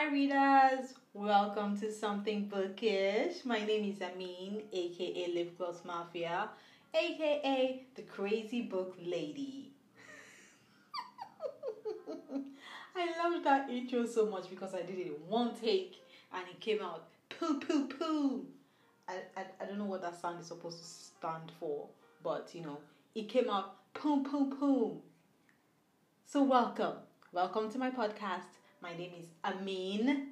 Hi, readers. Welcome to Something Bookish. My name is Amin, aka Lip Gloss Mafia, aka the Crazy Book Lady. I love that intro so much because I did it in one take and it came out poo poo poo. I, I, I don't know what that sound is supposed to stand for, but you know, it came out poom poom poom. So, welcome. Welcome to my podcast. My name is Amin,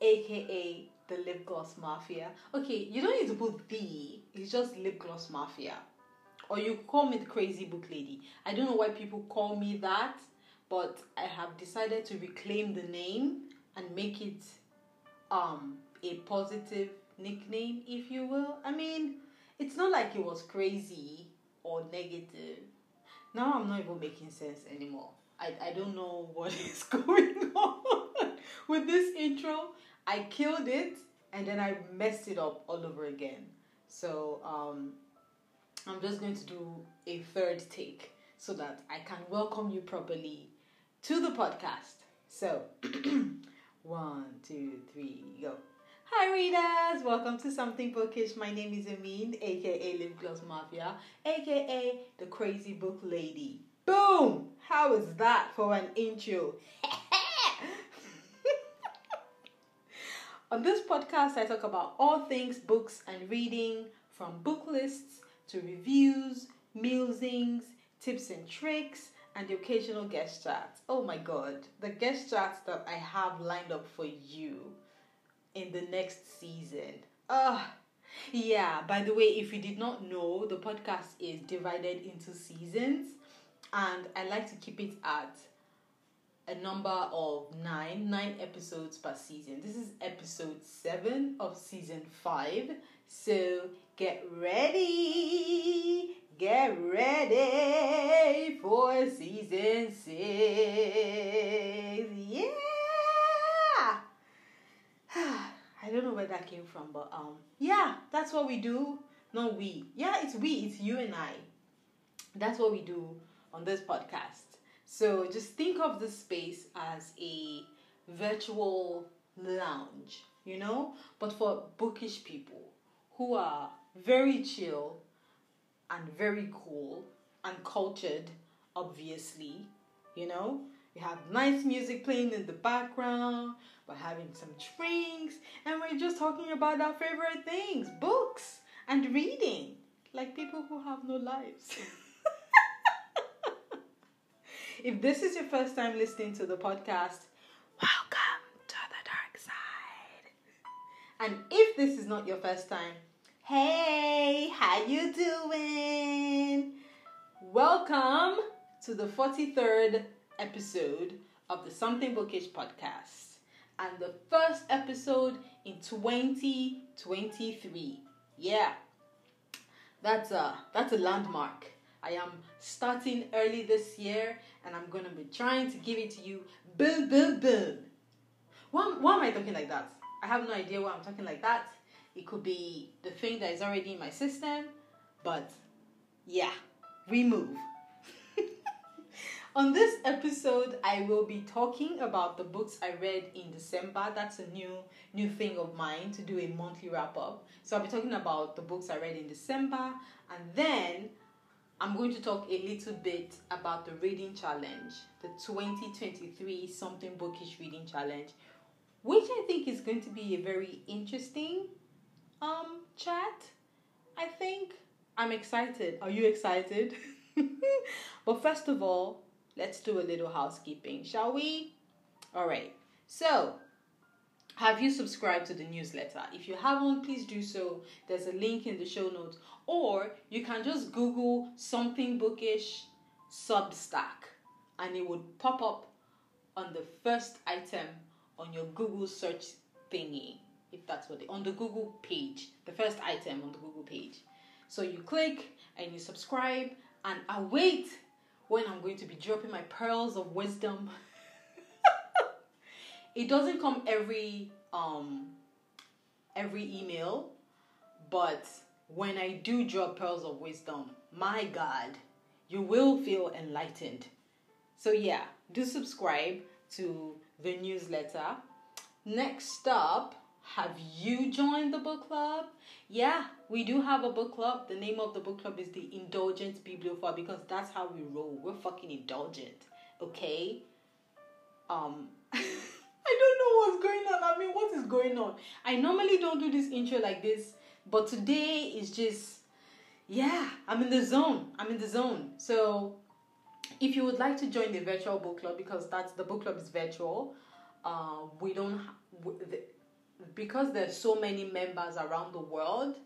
aka the Lip Gloss Mafia. Okay, you don't need to put the, it's just Lip Gloss Mafia. Or you call me the Crazy Book Lady. I don't know why people call me that, but I have decided to reclaim the name and make it um a positive nickname, if you will. I mean, it's not like it was crazy or negative. Now I'm not even making sense anymore. I, I don't know what is going on with this intro. I killed it and then I messed it up all over again. So um, I'm just going to do a third take so that I can welcome you properly to the podcast. So, one, two, three, go. Hi, readers! Welcome to Something Bookish. My name is Amin, aka Lip Gloss Mafia, aka the Crazy Book Lady. Boom! How is that for an intro? On this podcast, I talk about all things books and reading, from book lists to reviews, musings, tips and tricks, and the occasional guest chat. Oh my god, the guest chats that I have lined up for you in the next season. Ah, yeah, by the way, if you did not know, the podcast is divided into seasons and I like to keep it at a number of nine, nine episodes per season. This is episode seven of season five. So get ready, get ready for season six. Yeah. I don't know where that came from, but um, yeah, that's what we do. Not we. Yeah, it's we. It's you and I. That's what we do on this podcast. So just think of this space as a virtual lounge, you know, but for bookish people who are very chill and very cool and cultured, obviously, you know. We have nice music playing in the background, we're having some drinks, and we're just talking about our favorite things books and reading, like people who have no lives. if this is your first time listening to the podcast, welcome to the dark side. And if this is not your first time, hey, how you doing? Welcome to the 43rd episode of the Something Bookish podcast and the first episode in 2023. Yeah. That's a that's a landmark. I am starting early this year and I'm gonna be trying to give it to you boom boom boom. Why, why am I talking like that? I have no idea why I'm talking like that. It could be the thing that is already in my system, but yeah, we move. On this episode, I will be talking about the books I read in December. That's a new new thing of mine to do a monthly wrap up. So I'll be talking about the books I read in December, and then I'm going to talk a little bit about the reading challenge, the 2023 Something Bookish Reading Challenge, which I think is going to be a very interesting um chat. I think I'm excited. Are you excited? but first of all, let's do a little housekeeping, shall we? All right. So, have you subscribed to the newsletter? If you haven't, please do so. There's a link in the show notes. Or you can just Google something bookish Substack and it would pop up on the first item on your Google search thingy. If that's what they, on the Google page, the first item on the Google page. So you click and you subscribe and await when I'm going to be dropping my pearls of wisdom. it doesn't come every um every email, but when I do drop pearls of wisdom, my God, you will feel enlightened. So yeah, do subscribe to the newsletter. Next up, have you joined the book club? Yeah, we do have a book club. The name of the book club is the Indulgent Bibliophile because that's how we roll. We're fucking indulgent, okay? Um, what's going on. I mean, what is going on? I normally don't do this intro like this, but today is just, yeah, I'm in the zone. I'm in the zone. So, if you would like to join the virtual book club, because that's the book club is virtual, uh, we don't, the, because there's so many members around the world,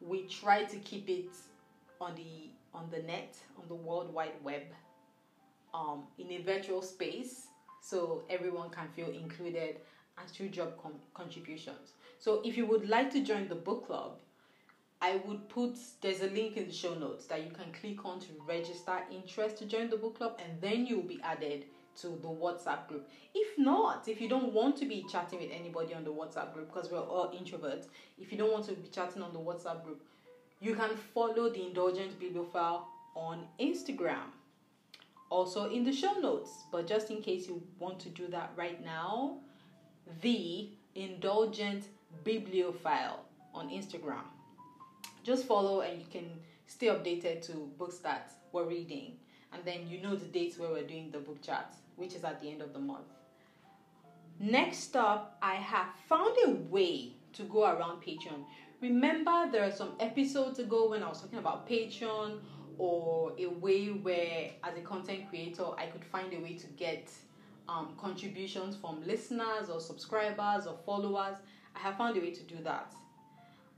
we try to keep it on the on the net, on the World Wide Web, um, in a virtual space so everyone can feel included and through job com- contributions. So if you would like to join the book club, I would put there's a link in the show notes that you can click on to register interest to join the book club and then you'll be added to the WhatsApp group. If not, if you don't want to be chatting with anybody on the WhatsApp group because we're all introverts, if you don't want to be chatting on the WhatsApp group, you can follow the Indulgent Bibliophile on Instagram also in the show notes. But just in case you want to do that right now, the Indulgent Bibliophile on Instagram. Just follow and you can stay updated to books that we're reading. And then you know the dates where we're doing the book chat, which is at the end of the month. Next up, I have found a way to go around Patreon. Remember, there are some episodes ago when I was talking about Patreon or a way where as a content creator I could find a way to get um, contributions from listeners or subscribers or followers, I have found a way to do that.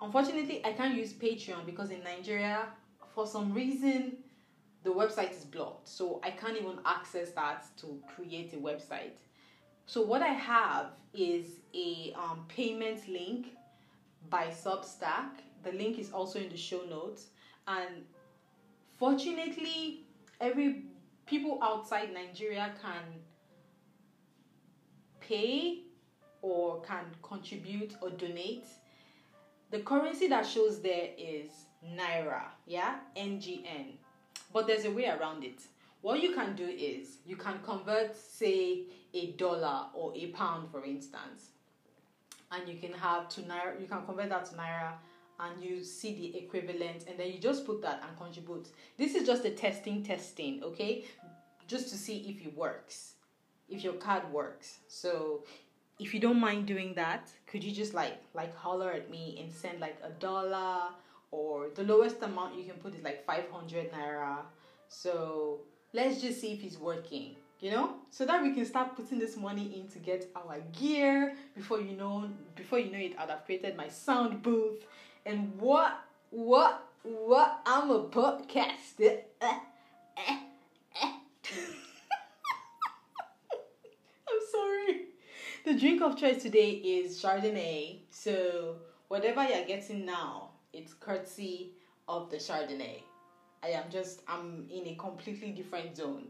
Unfortunately, I can't use Patreon because in Nigeria, for some reason, the website is blocked. So I can't even access that to create a website. So what I have is a um, payment link by Substack. The link is also in the show notes. And Fortunately, every people outside Nigeria can pay or can contribute or donate. The currency that shows there is Naira, yeah, NGN. But there's a way around it. What you can do is you can convert, say, a dollar or a pound, for instance, and you can have to Naira, you can convert that to Naira and you see the equivalent and then you just put that and contribute. This is just a testing testing, okay? Just to see if it works. If your card works. So if you don't mind doing that, could you just like like holler at me and send like a dollar or the lowest amount you can put is like 500 naira. So let's just see if it's working you know so that we can start putting this money in to get our gear before you know before you know it i'd have created my sound booth and what, what, what? I'm a podcaster. I'm sorry. The drink of choice today is Chardonnay. So, whatever you're getting now, it's courtesy of the Chardonnay. I am just, I'm in a completely different zone.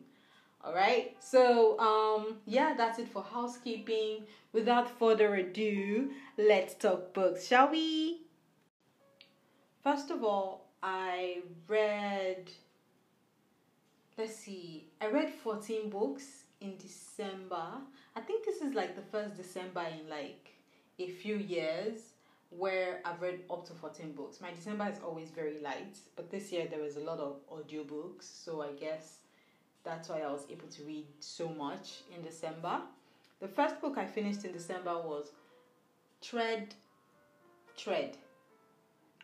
All right. So, um, yeah, that's it for housekeeping. Without further ado, let's talk books, shall we? First of all, I read, let's see, I read 14 books in December. I think this is like the first December in like a few years where I've read up to 14 books. My December is always very light, but this year there was a lot of audiobooks, so I guess that's why I was able to read so much in December. The first book I finished in December was Tread Tread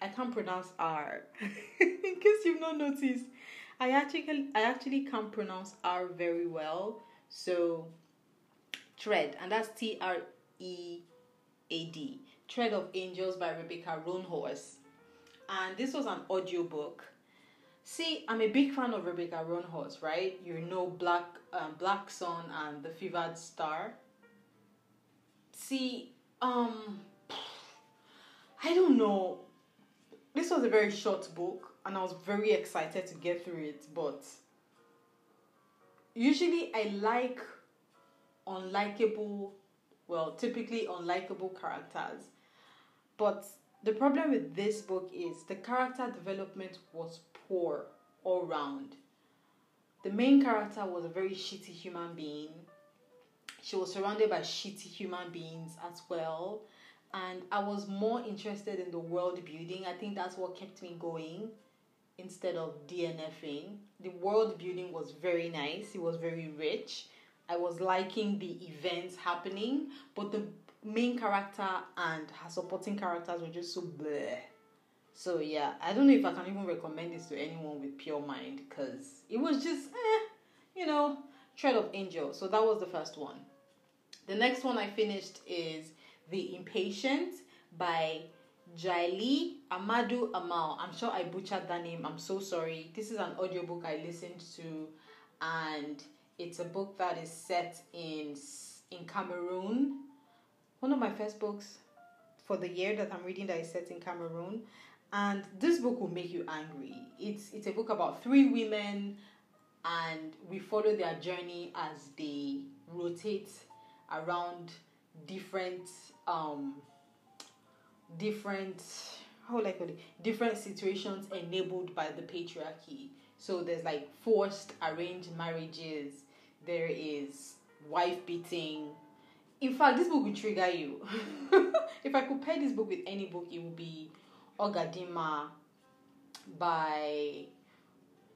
I can't pronounce R. In case you've not noticed, I actually I actually can't pronounce R very well. So Tread, and that's T R E A D. Tread of Angels by Rebecca Roanhorse. And this was an audiobook. See, I'm a big fan of Rebecca Roanhorse, right? You know Black um, Black Sun and The Fevered Star. See, um I don't know this was a very short book and I was very excited to get through it, but usually I like unlikable, well, typically unlikable characters. But the problem with this book is the character development was poor all round. The main character was a very shitty human being. she was surrounded by shitty human beings as well. And I was more interested in the world building. I think that's what kept me going instead of DNFing. The world building was very nice, it was very rich. I was liking the events happening, but the main character and her supporting characters were just so bleh. So yeah, I don't know if I can even recommend this to anyone with pure mind because it was just eh, you know, Tread of Angel. So that was the first one. The next one I finished is The Impatient by Djaïli Amadou Amal. I'm sure I butchered that name. I'm so sorry. This is an audiobook I listened to and it's a book that is set in in Cameroon. One of my first books for the year that I'm reading that is set in Cameroon. And this book will make you angry. It's it's a book about three women and we follow their journey as they rotate around different um different how would I call it different situations enabled by the patriarchy. So there's like forced arranged marriages, there is wife beating. In fact, this book will trigger you. if I could pair this book with any book, it would be Ogadinma by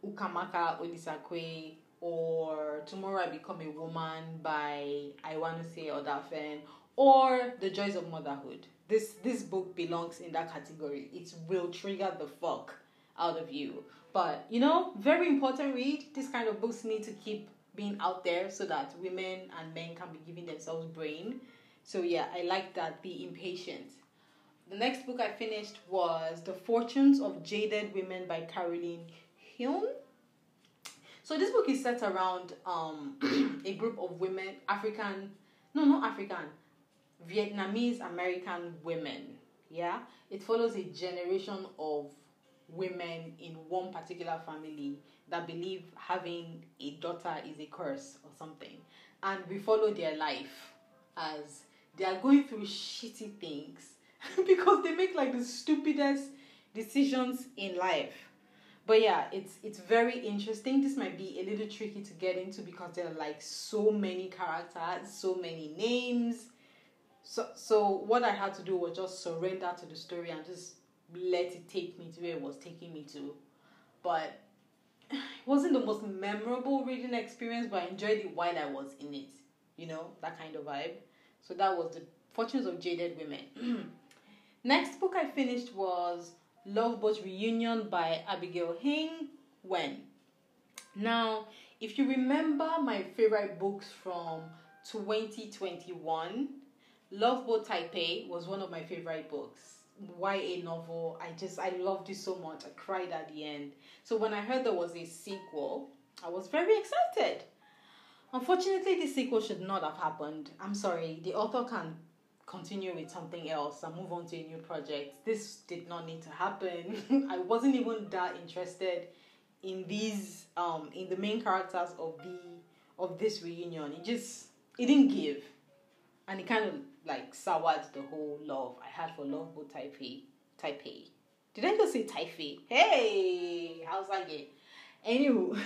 Ukamaka Olisakwe or Tomorrow I Become a Woman by Aiwanose Odafen or The Joys of Motherhood. This this book belongs in that category. It will trigger the fuck out of you. But you know, very important read. This kind of books need to keep being out there so that women and men can be giving themselves brain. So yeah, I like that. Be impatient. The next book I finished was The Fortunes of Jaded Women by Caroline Huynh. So this book is set around um, a group of women, African, no, not African, Vietnamese American women. Yeah, it follows a generation of women in one particular family that believe having a daughter is a curse or something. And we follow their life as they are going through shitty things because they make like the stupidest decisions in life. But yeah, it's it's very interesting. This might be a little tricky to get into because there are like so many characters, so many names. So so what I had to do was just surrender to the story and just let it take me to where it was taking me to. But it wasn't the most memorable reading experience, but I enjoyed it while I was in it. You know, that kind of vibe. So that was the Fortunes of Jaded Women. Next book I finished was Love Boat Reunion by Abigail Hing Wen. Now, if you remember my favorite books from 2021, Love Boat Taipei was one of my favorite books YA novel. I just I loved it so much. I cried at the end. So when I heard there was a sequel, I was very excited. Unfortunately, the sequel should not have happened. I'm sorry. The author can continue with something else and move on to a new project. This did not need to happen. I wasn't even that interested in these um in the main characters of the of this reunion. It just it didn't give. And it kind of like soured the whole love I had for Love Boat Taipei. Taipei. Did I just say Taipei? Hey, how's that get? Anywho,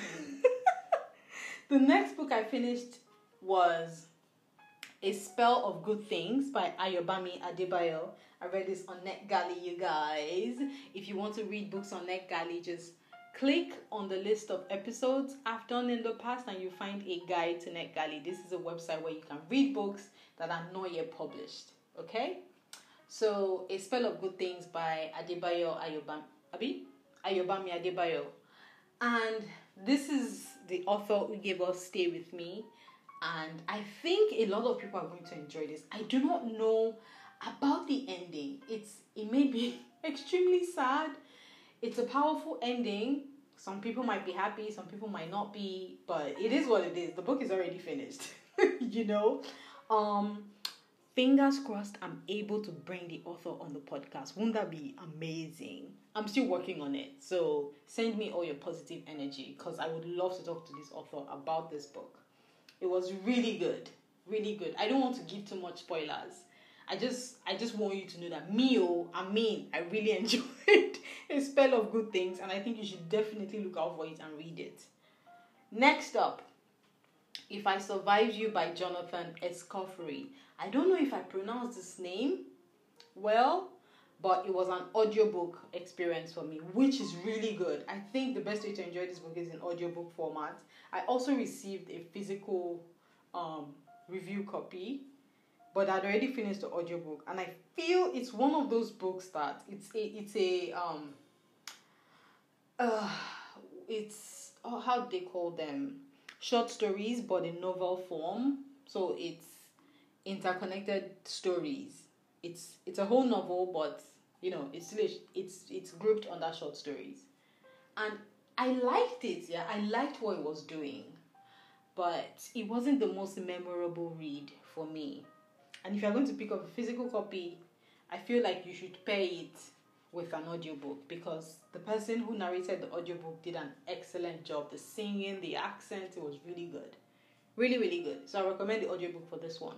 the next book I finished was A Spell of Good Things by Ayobami Adebayo. I read this on NetGalley, you guys. If you want to read books on NetGalley, just click on the list of episodes I've done in the past and you find a guide to NetGalley. This is a website where you can read books that are not yet published. Okay? So, A Spell of Good Things by Adebayo Ayobami, Abi? Ayobami Adebayo. And this is the author who gave us Stay With Me. And I think a lot of people are going to enjoy this. I do not know about the ending. It's it may be extremely sad. It's a powerful ending. Some people might be happy, some people might not be, but it is what it is. The book is already finished. you know? Um, fingers crossed I'm able to bring the author on the podcast. Wouldn't that be amazing? I'm still working on it. So send me all your positive energy because I would love to talk to this author about this book. It was really good. Really good. I don't want to give too much spoilers. I just I just want you to know that me oh I mean I really enjoyed a spell of good things and I think you should definitely look out for it and read it. Next up, If I Survived You by Jonathan Escoffery. I don't know if I pronounced this name well, but it was an audiobook experience for me, which is really good. I think the best way to enjoy this book is in audiobook format. I also received a physical um, review copy, but I'd already finished the audiobook, and I feel it's one of those books that it's a it's a um uh it's oh, how do they call them short stories, but in novel form. So it's interconnected stories. It's it's a whole novel, but you know it's still it's it's grouped under short stories, and I liked it. Yeah, I liked what it was doing, but it wasn't the most memorable read for me. And if you're going to pick up a physical copy, I feel like you should pay it with an audiobook because the person who narrated the audiobook did an excellent job. The singing, the accent, it was really good. Really, really good. So I recommend the audiobook for this one.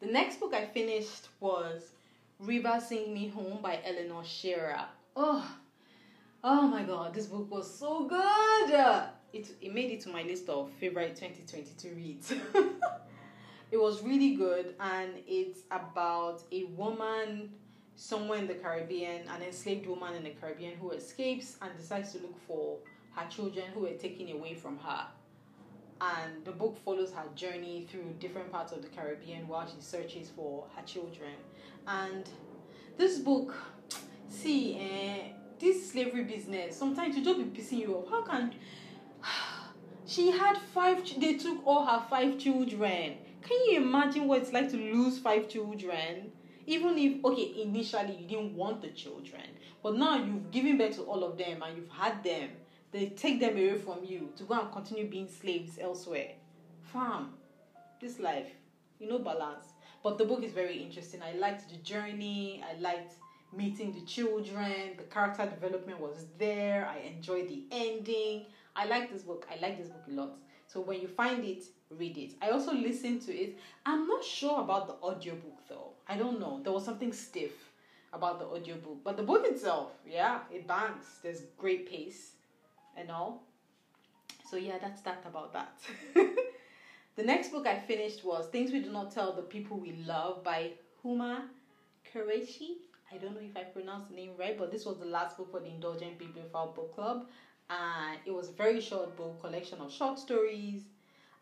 The next book I finished was River Sing Me Home by Eleanor Shearer. Oh, oh my god, this book was so good! It, it made it to my list of favorite 2022 reads. it was really good and it's about a woman somewhere in the Caribbean, an enslaved woman in the Caribbean who escapes and decides to look for her children who were taken away from her. And the book follows her journey through different parts of the Caribbean while she searches for her children. And this book, see, eh, this slavery business, sometimes you just be pissing you off. How can she had five? They took all her five children. Can you imagine what it's like to lose five children? even if okay initially you didn't want the children but now you've given birth to all of them and you've had them they take them away from you to go and continue being slaves elsewhere. Fam this life you know balance. But the book is very interesting. I liked the journey. I liked meeting the children. The character development was there. I enjoyed the ending. I like this book. I like this book a lot. So when you find it read it. I also listened to it. I'm not sure about the audiobook though. I don't know. There was something stiff about the audiobook. But the book itself, yeah, it bangs. There's great pace and all. So yeah, that's that about that. the next book I finished was Things We Do Not Tell the People We Love by Huma Qureshi. I don't know if I pronounced the name right, but this was the last book for the Indulgent Bibliophile Book Club. And it was a very short book, collection of short stories.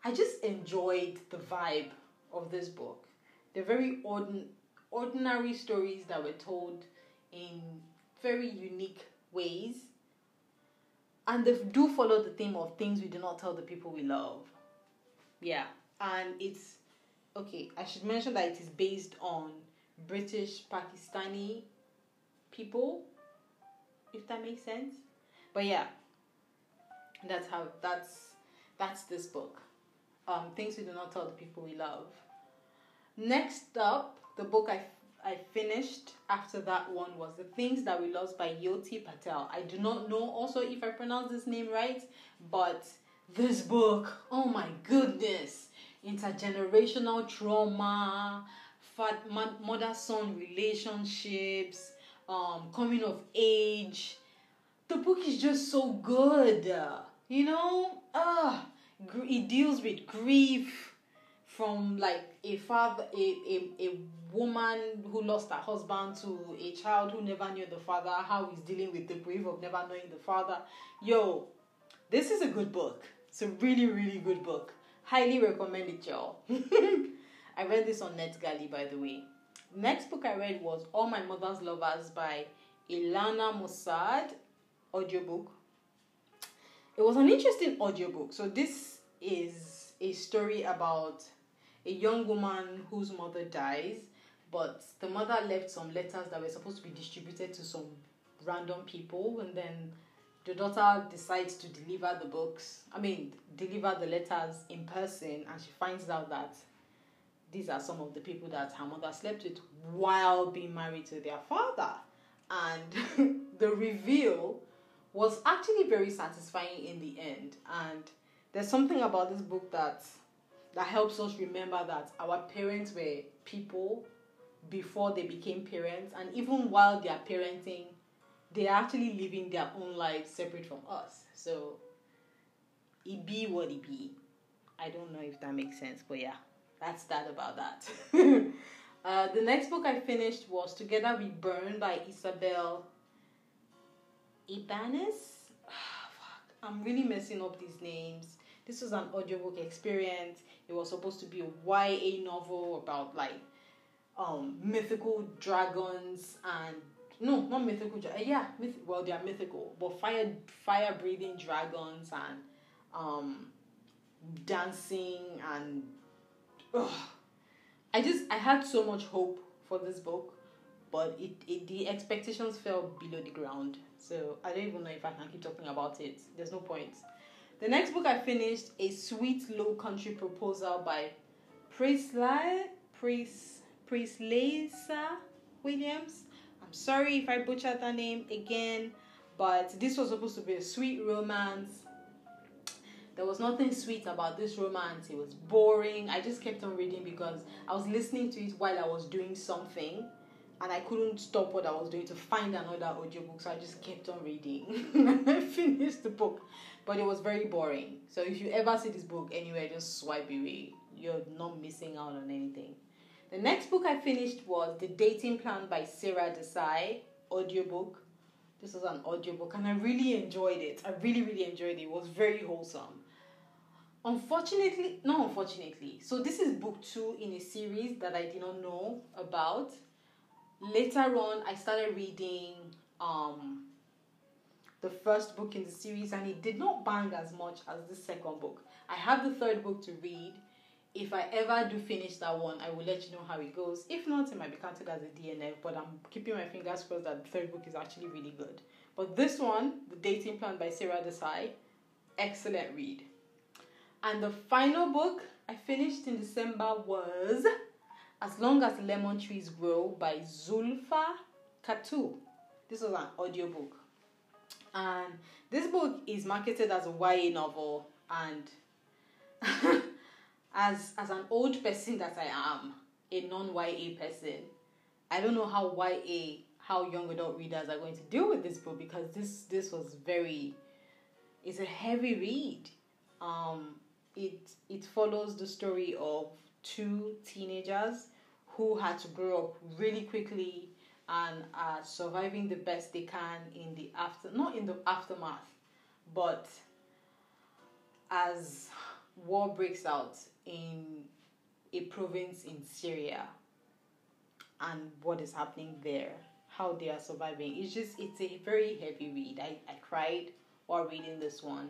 I just enjoyed the vibe of this book. They're very ordinary ordinary stories that were told in very unique ways. And they do follow the theme of things we do not tell the people we love. Yeah. And it's okay, I should mention that it is based on British Pakistani people, if that makes sense. But yeah, that's how that's that's this book. Um, things we do not tell the people we love. Next up, the book I, I finished after that one was The Things That We Lost by Jyoti Patel. I do not know also if I pronounce this name right, but this book, oh my goodness, intergenerational trauma, fat mother son relationships, um, coming of age. The book is just so good. You know, uh, it deals with grief from like a father a, a, a woman who lost her husband to a child who never knew the father how he's dealing with the grief of never knowing the father. Yo this is a good book. It's a really really good book. Highly recommend it y'all. I read this on netgalley by the way. Next book i read was all my mother's lovers by ilana Masad audiobook. It was an interesting audiobook. So this is a story about a young woman whose mother dies, but the mother left some letters that were supposed to be distributed to some random people, and then the daughter decides to deliver the books. I mean, deliver the letters in person, and she finds out that these are some of the people that her mother slept with while being married to their father. And the reveal was actually very satisfying in the end. And there's something about this book that that helps us remember that our parents were people before they became parents, and even while they are parenting, they are actually living their own lives separate from us. So, it be what it be. I don't know if that makes sense, but yeah, that's that about that. uh, the next book I finished was Together We Burn by Isabel Ibanez. I'm really messing up these names. This was an audiobook experience. It was supposed to be a YA novel about like um mythical dragons and no, not mythical. Dra- yeah, myth- well they are mythical, but fire fire breathing dragons and um dancing and ugh. I just I had so much hope for this book, but it, it the expectations fell below the ground. So I don't even know if I can keep talking about it. There's no point. The next book I finished, A Sweet Low Country Proposal by Priestley Pris Preslaysa Williams. I'm sorry if I butchered that name again, but this was supposed to be a sweet romance. There was nothing sweet about this romance. It was boring. I just kept on reading because I was listening to it while I was doing something and I couldn't stop what I was doing to find another audiobook, so I just kept on reading. I finished the book, but it was very boring. So if you ever see this book anywhere, just swipe away. You're not missing out on anything. The next book I finished was The Dating Plan by Sara Desai, audiobook. This was an audiobook and I really enjoyed it. I really, really enjoyed it. It was very wholesome. Unfortunately, not unfortunately. So this is book two in a series that I did not know about later on i started reading um the first book in the series and it did not bang as much as the second book i have the third book to read if i ever do finish that one i will let you know how it goes if not it might be counted as a dnf but i'm keeping my fingers crossed that the third book is actually really good but this one the dating plan by sara desai excellent read and the final book i finished in december was as Long as Lemon Trees Grow by Zoulfa Katouh. This was an audiobook. And this book is marketed as a YA novel and as as an old person that I am, a non-YA person, I don't know how YA how young adult readers are going to deal with this book because this this was very it's a heavy read. Um it it follows the story of two teenagers who had to grow up really quickly and are surviving the best they can in the after not in the aftermath but as war breaks out in a province in Syria. And what is happening there how they are surviving. It's just it's a very heavy read. I, I cried while reading this one.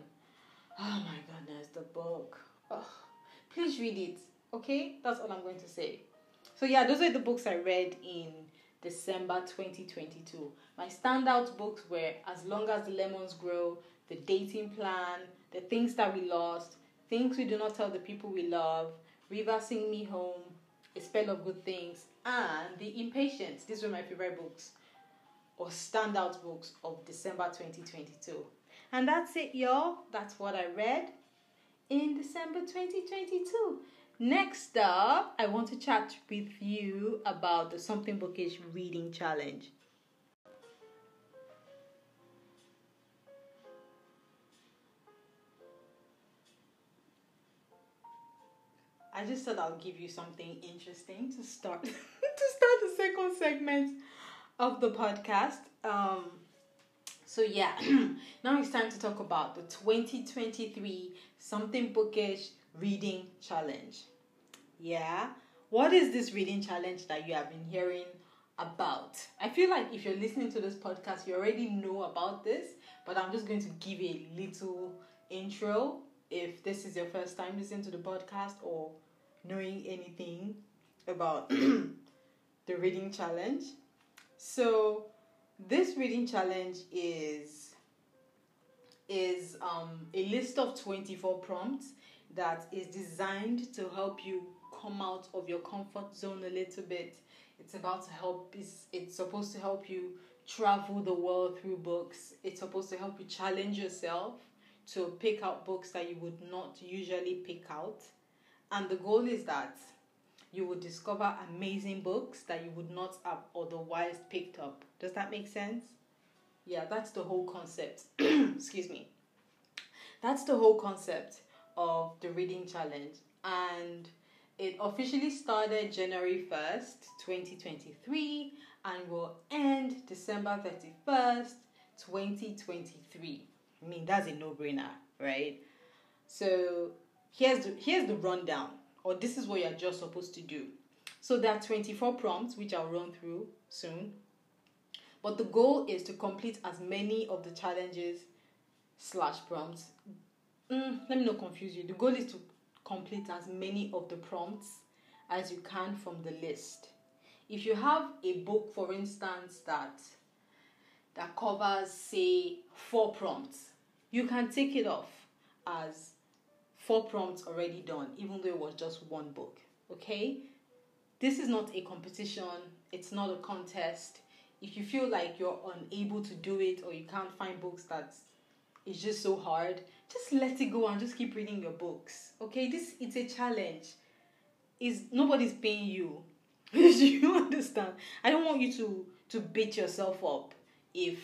Oh my goodness the book. Oh, please read it Okay, that's all I'm going to say. So yeah, those are the books I read in December 2022. My standout books were As Long as the Lemons Grow, The Dating Plan, The Things That We Lost, Things We Do Not Tell the People We Love, River Sing Me Home, A Spell of Good Things, and The Impatience. These were my favorite books or standout books of December 2022. And that's it, y'all. That's what I read in December 2022. Next up, I want to chat with you about the Something Bookish Reading Challenge. I just thought I'll give you something interesting to start to start the second segment of the podcast. Um, so yeah, now it's time to talk about the 2023 Something Bookish Reading Challenge. Yeah. What is this reading challenge that you have been hearing about? I feel like if you're listening to this podcast, you already know about this, but I'm just going to give a little intro if this is your first time listening to the podcast or knowing anything about the reading challenge. So, this reading challenge is is um, a list of 24 prompts that is designed to help you come out of your comfort zone a little bit. It's about to help it's, it's supposed to help you travel the world through books. It's supposed to help you challenge yourself to pick out books that you would not usually pick out. And the goal is that you will discover amazing books that you would not have otherwise picked up. Does that make sense? Yeah, that's the whole concept. Excuse me. That's the whole concept of the reading challenge and it officially started January 1st, 2023 and will end December 31st, 2023. I mean, that's a no-brainer, right? So, here's the here's the rundown or this is what you're just supposed to do. So there are 24 prompts which I'll run through soon. But the goal is to complete as many of the challenges slash prompts. Mm, let me not confuse you. The goal is to complete as many of the prompts as you can from the list. If you have a book, for instance, that that covers say four prompts, you can take it off as four prompts already done, even though it was just one book. Okay? This is not a competition, it's not a contest. If you feel like you're unable to do it or you can't find books that it's just so hard, just let it go and just keep reading your books. Okay? This it's a challenge. Is nobody's paying you. do you understand? I don't want you to to beat yourself up if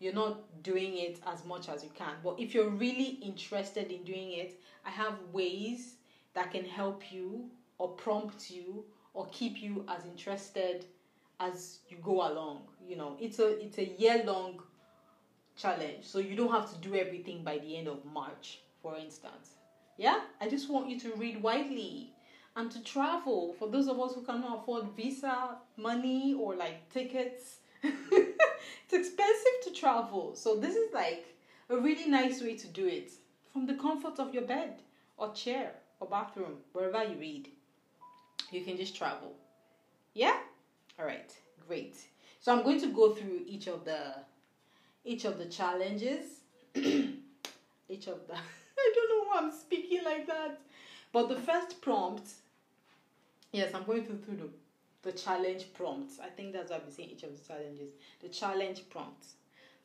you're not doing it as much as you can. But if you're really interested in doing it, I have ways that can help you or prompt you or keep you as interested as you go along. You know, it's a it's a year long challenge. So you don't have to do everything by the end of March, for instance. Yeah? I just want you to read widely and to travel. For those of us who cannot afford visa money or like tickets, it's expensive to travel. So this is like a really nice way to do it from the comfort of your bed or chair or bathroom, wherever you read. You can just travel. Yeah? All right. Great. So I'm going to go through each of the each of the challenges. each of the I don't know why I'm speaking like that. But the first prompt Yes, I'm going through through the, the challenge prompts. I think that's what I've been saying each of the challenges. The challenge prompts.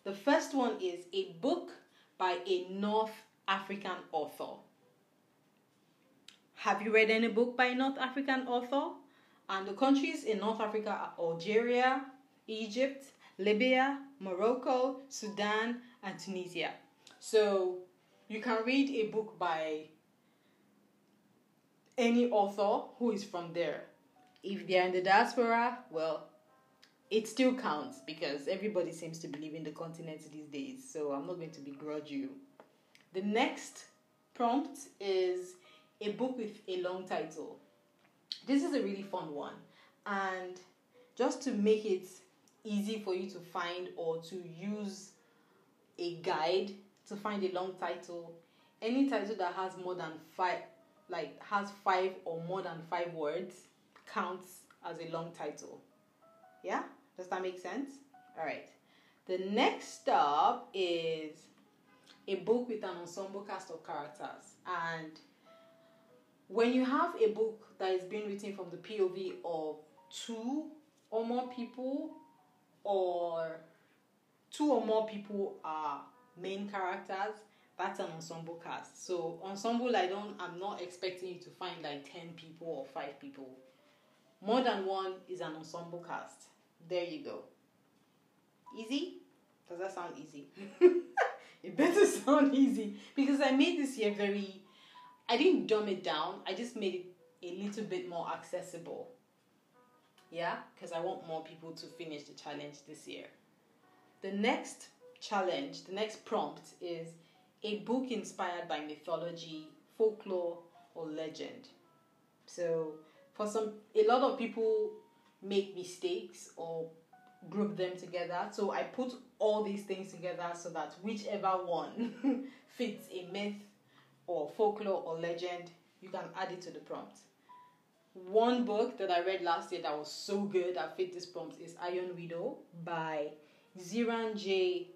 The first one is a book by a North African author. Have you read any book by a North African author? And the countries in North Africa are Algeria, Egypt, Libya, Morocco, Sudan, and Tunisia. So you can read a book by any author who is from there. If they're in the diaspora, well, it still counts because everybody seems to believe in the continent these days. So I'm not going to begrudge you. The next prompt is a book with a long title. This is a really fun one. And just to make it easy for you to find or to use a guide to find a long title, any title that has more than five, like has five or more than five words, counts as a long title. Yeah? Does that make sense? All right. The next stop is a book with an ensemble cast of characters. And when you have a book that is being written from the POV of two or more people, or two or more people are main characters, that's an ensemble cast. So ensemble, I don't, I'm not expecting you to find like ten people or five people. More than one is an ensemble cast. There you go. Easy? Does that sound easy? it better sound easy because I made this year very. I didn't dumb it down. I just made it a little bit more accessible. Yeah, because I want more people to finish the challenge this year. The next challenge, the next prompt is a book inspired by mythology, folklore, or legend. So, for some, a lot of people make mistakes or group them together. So I put all these things together so that whichever one fits a myth or folklore or legend, you can add it to the prompt. One book that I read last year that was so good that fit this prompt is Iron Widow by Xiran Jay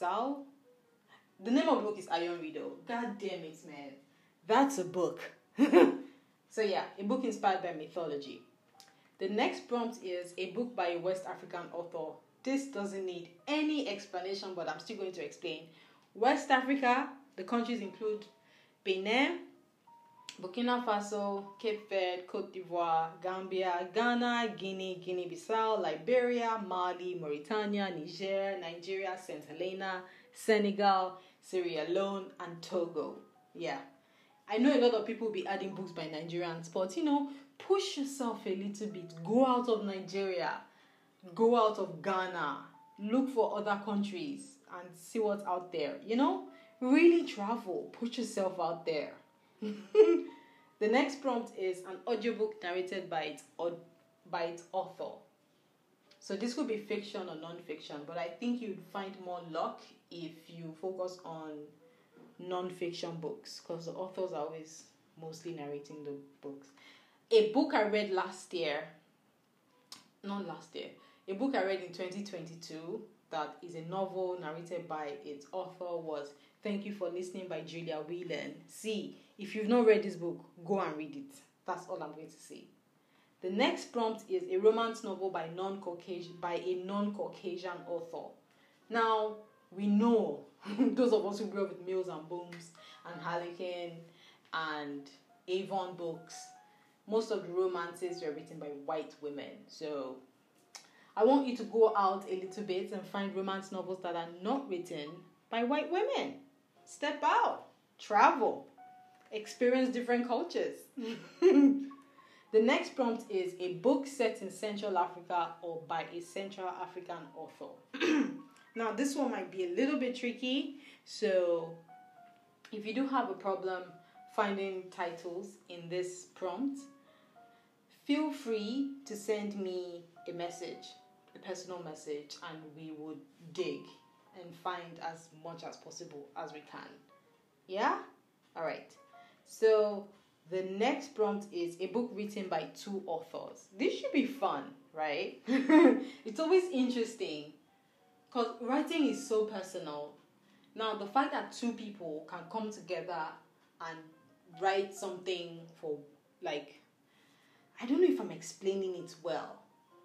Zhao. The name of the book is Iron Widow. God damn it, man. That's a book. so yeah, a book inspired by mythology. The next prompt is a book by a West African author. This doesn't need any explanation, but I'm still going to explain. West Africa, the countries include Benin, Burkina Faso, Cape Verde, Cote d'Ivoire, Gambia, Ghana, Guinea, Guinea Bissau, Liberia, Mali, Mauritania, Niger, Nigeria, St. Helena, Senegal, Sierra Leone, and Togo. Yeah. I know a lot of people be adding books by Nigerians, but you know, push yourself a little bit. Go out of Nigeria, go out of Ghana, look for other countries and see what's out there. You know, really travel, put yourself out there. the next prompt is an audiobook narrated by its by its author. So this could be fiction or non-fiction, but I think you'd find more luck if you focus on non-fiction books because the authors are always mostly narrating the books. A book I read last year, not last year, a book I read in 2022 that is a novel narrated by its author was Thank You for Listening by Julia Whelan. See, if you've not read this book, go and read it. That's all I'm going to say. The next prompt is a romance novel by non-Caucasian by a non-Caucasian author. Now we know those of us who grew up with Mills and Boons and Harlequin and Avon books. Most of the romances were written by white women. So I want you to go out a little bit and find romance novels that are not written by white women. Step out, travel, experience different cultures. The next prompt is a book set in Central Africa or by a Central African author. now, this one might be a little bit tricky, so if you do have a problem finding titles in this prompt, feel free to send me a message, a personal message, and we would dig and find as much as possible as we can. Yeah? All right. So, the next prompt is a book written by two authors. This should be fun, right? it's always interesting because writing is so personal. Now, the fact that two people can come together and write something for, like, I don't know if I'm explaining it well,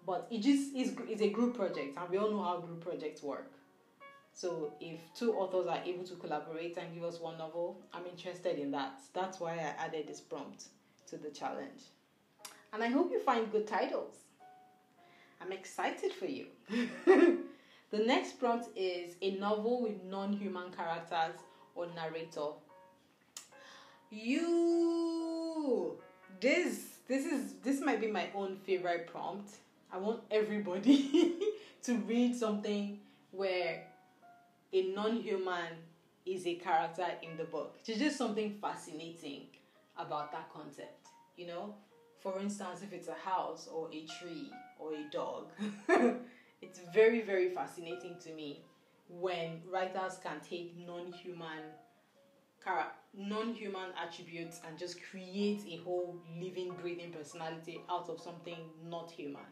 but it just is it's a group project, and we all know how group projects work. So if two authors are able to collaborate and give us one novel, I'm interested in that. That's why I added this prompt to the challenge. And I hope you find good titles. I'm excited for you. the next prompt is a novel with non-human characters or narrator. You this this is this might be my own favorite prompt. I want everybody to read something where a non-human is a character in the book. It's just something fascinating about that concept, you know? For instance, if it's a house or a tree or a dog, it's very, very fascinating to me when writers can take non-human non-human attributes and just create a whole living breathing personality out of something not human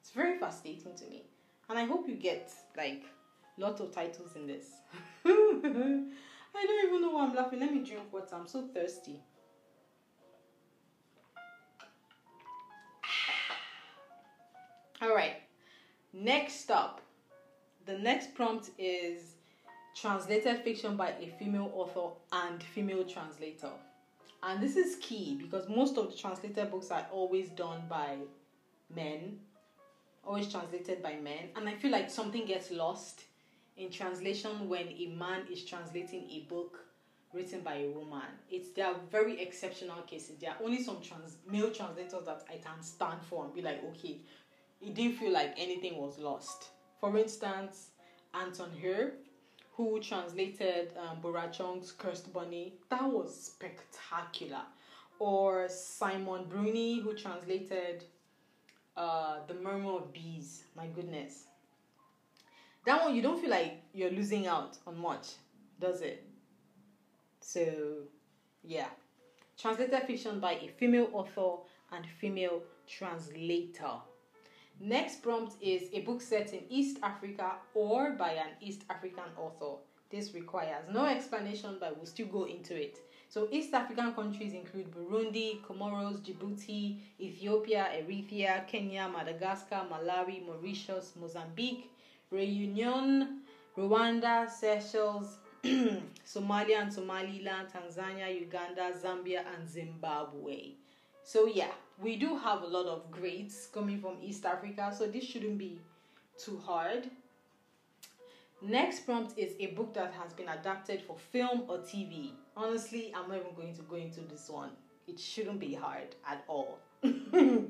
it's very fascinating to me and i hope you get like Lots of titles in this. I don't even know why I'm laughing. Let me drink water. I'm so thirsty. All right. Next up, the next prompt is translated fiction by a female author and female translator. And this is key because most of the translated books are always done by men, always translated by men. And I feel like something gets lost in translation when a man is translating a book written by a woman. It's there are very exceptional cases. There are only some trans male translators that I can stand for and be like, okay, it didn't feel like anything was lost. For instance, Anton Hur, who translated um, Bora Chung's Cursed Bunny, that was spectacular. Or Simon Bruni, who translated uh, The Murmur of Bees. My goodness, that one you don't feel like you're losing out on much, does it? So, yeah. Translated fiction by a female author and female translator. Next prompt is a book set in East Africa or by an East African author. This requires no explanation, but we'll still go into it. So, East African countries include Burundi, Comoros, Djibouti, Ethiopia, Eritrea, Kenya, Madagascar, Malawi, Mauritius, Mozambique, Reunion, Rwanda, Seychelles, Somalia and Somaliland, Tanzania, Uganda, Zambia, and Zimbabwe. So, yeah, we do have a lot of greats coming from East Africa, so this shouldn't be too hard. Next prompt is a book that has been adapted for film or TV. Honestly, I'm not even going to go into this one. It shouldn't be hard at all. the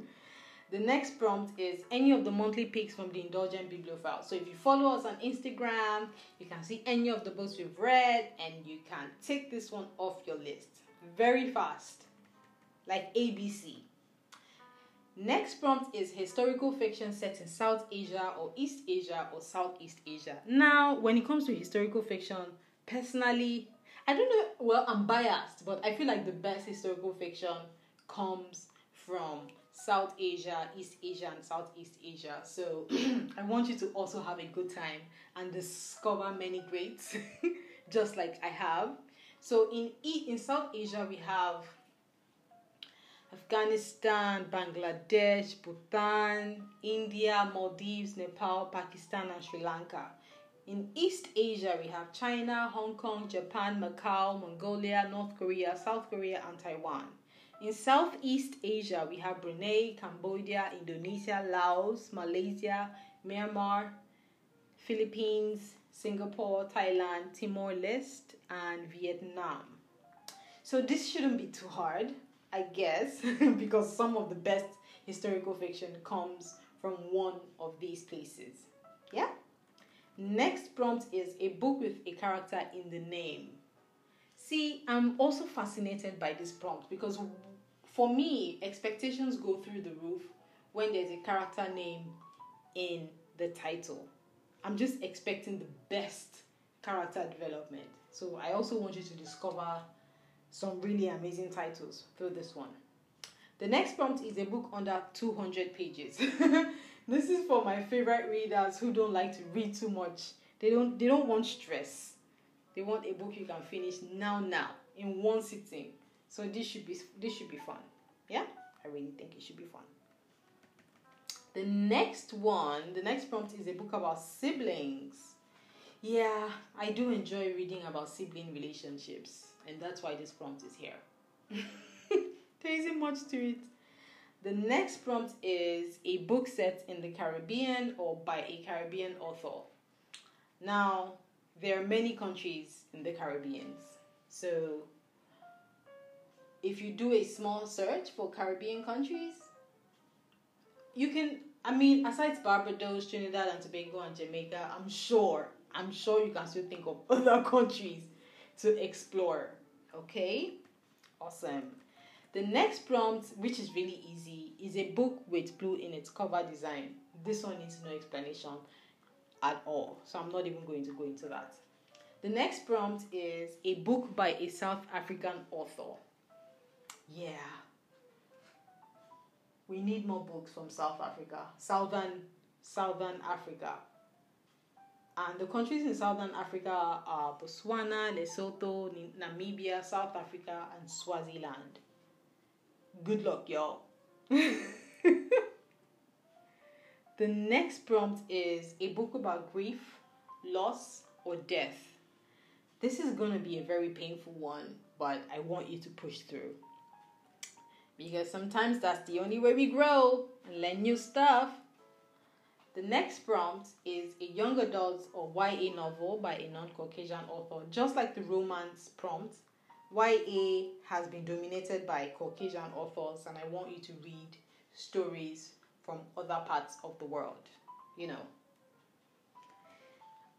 next prompt is any of the monthly picks from the Indulgent Bibliophile. So if you follow us on Instagram, you can see any of the books we've read and you can take this one off your list very fast, like ABC. Next prompt is historical fiction set in South Asia or East Asia or Southeast Asia. Now, when it comes to historical fiction, personally, I don't know, well, I'm biased, but I feel like the best historical fiction comes from South Asia, East Asia, and Southeast Asia. So I want you to also have a good time and discover many greats, just like I have. So in in South Asia, we have Afghanistan, Bangladesh, Bhutan, India, Maldives, Nepal, Pakistan, and Sri Lanka. In East Asia, we have China, Hong Kong, Japan, Macau, Mongolia, North Korea, South Korea, and Taiwan. In Southeast Asia, we have Brunei, Cambodia, Indonesia, Laos, Malaysia, Myanmar, Philippines, Singapore, Thailand, Timor Leste, and Vietnam. So this shouldn't be too hard. I guess, because some of the best historical fiction comes from one of these places. Yeah? Next prompt is a book with a character in the name. See, I'm also fascinated by this prompt because for me, expectations go through the roof when there's a character name in the title. I'm just expecting the best character development. So I also want you to discover some really amazing titles through this one. The next prompt is a book under 200 pages. this is for my favorite readers who don't like to read too much. They don't they don't want stress. They want a book you can finish now now in one sitting. So this should be this should be fun. Yeah? I really think it should be fun. The next one, the next prompt is a book about siblings. Yeah, I do enjoy reading about sibling relationships and that's why this prompt is here. there isn't much to it. The next prompt is a book set in the Caribbean or by a Caribbean author. Now, there are many countries in the Caribbean. So, if you do a small search for Caribbean countries, you can, I mean, aside Barbados, Trinidad and Tobago, and Jamaica, I'm sure, I'm sure you can still think of other countries to explore. Okay? Awesome. The next prompt, which is really easy, is a book with blue in its cover design. This one needs no explanation at all, so I'm not even going to go into that. The next prompt is a book by a South African author. Yeah. We need more books from South Africa, Southern Southern Africa. And the countries in Southern Africa are Botswana, Lesotho, Namibia, South Africa, and Swaziland. Good luck, y'all. the next prompt is a book about grief, loss, or death. This is going to be a very painful one, but I want you to push through. Because sometimes that's the only way we grow and learn new stuff. The next prompt is a young adult or YA novel by a non Caucasian author. Just like the romance prompt, YA has been dominated by Caucasian authors, and I want you to read stories from other parts of the world, you know.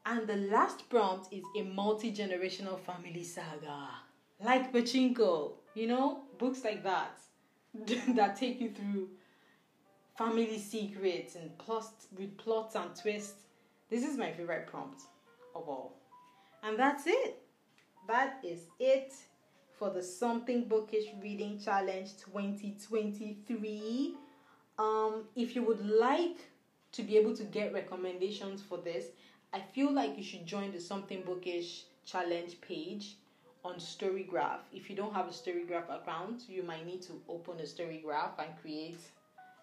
And the last prompt is a multi generational family saga, like Pachinko, you know, books like that that take you through family secrets and plots with plots and twists. This is my favorite prompt of all. And that's it. That is it for the Something Bookish Reading Challenge 2023. Um, if you would like to be able to get recommendations for this, I feel like you should join the Something Bookish Challenge page on Storygraph. If you don't have a Storygraph account, you might need to open a Storygraph and create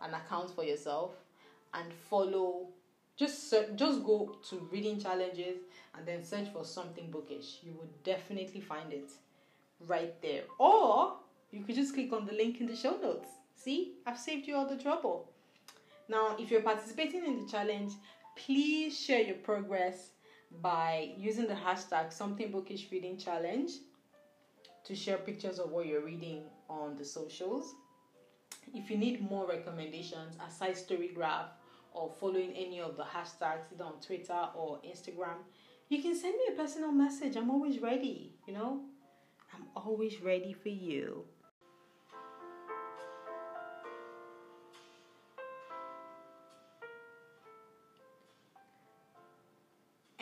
an account for yourself and follow just search, just go to reading challenges and then search for something bookish. You would definitely find it right there. Or you could just click on the link in the show notes. See i've saved you all the trouble. Now if you're participating in the challenge please share your progress by using the hashtag something bookish reading challenge to share pictures of what you're reading on the socials. If you need more recommendations aside Storygraph or following any of the hashtags either on Twitter or Instagram, you can send me a personal message. I'm always ready, you know? I'm always ready for you.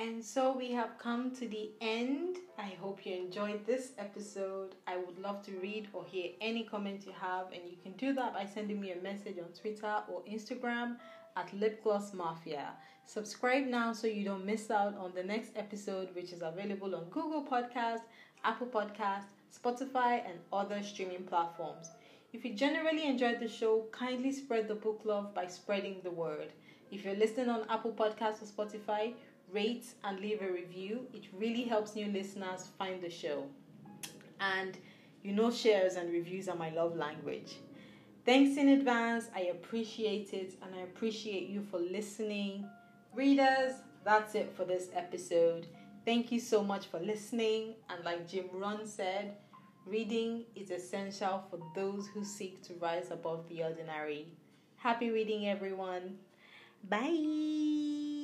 And so we have come to the end. I hope you enjoyed this episode. I would love to read or hear any comments you have, and you can do that by sending me a message on Twitter or Instagram at Lip Gloss Mafia. Subscribe now so you don't miss out on the next episode, which is available on Google Podcast, Apple Podcast, Spotify, and other streaming platforms. If you generally enjoyed the show, kindly spread the book love by spreading the word. If you're listening on Apple Podcasts or Spotify, rate and leave a review. It really helps new listeners find the show. And you know, shares and reviews are my love language. Thanks in advance. I appreciate it and I appreciate you for listening. Readers, that's it for this episode. Thank you so much for listening. And like Jim Rohn said, reading is essential for those who seek to rise above the ordinary. Happy reading, everyone. Bye.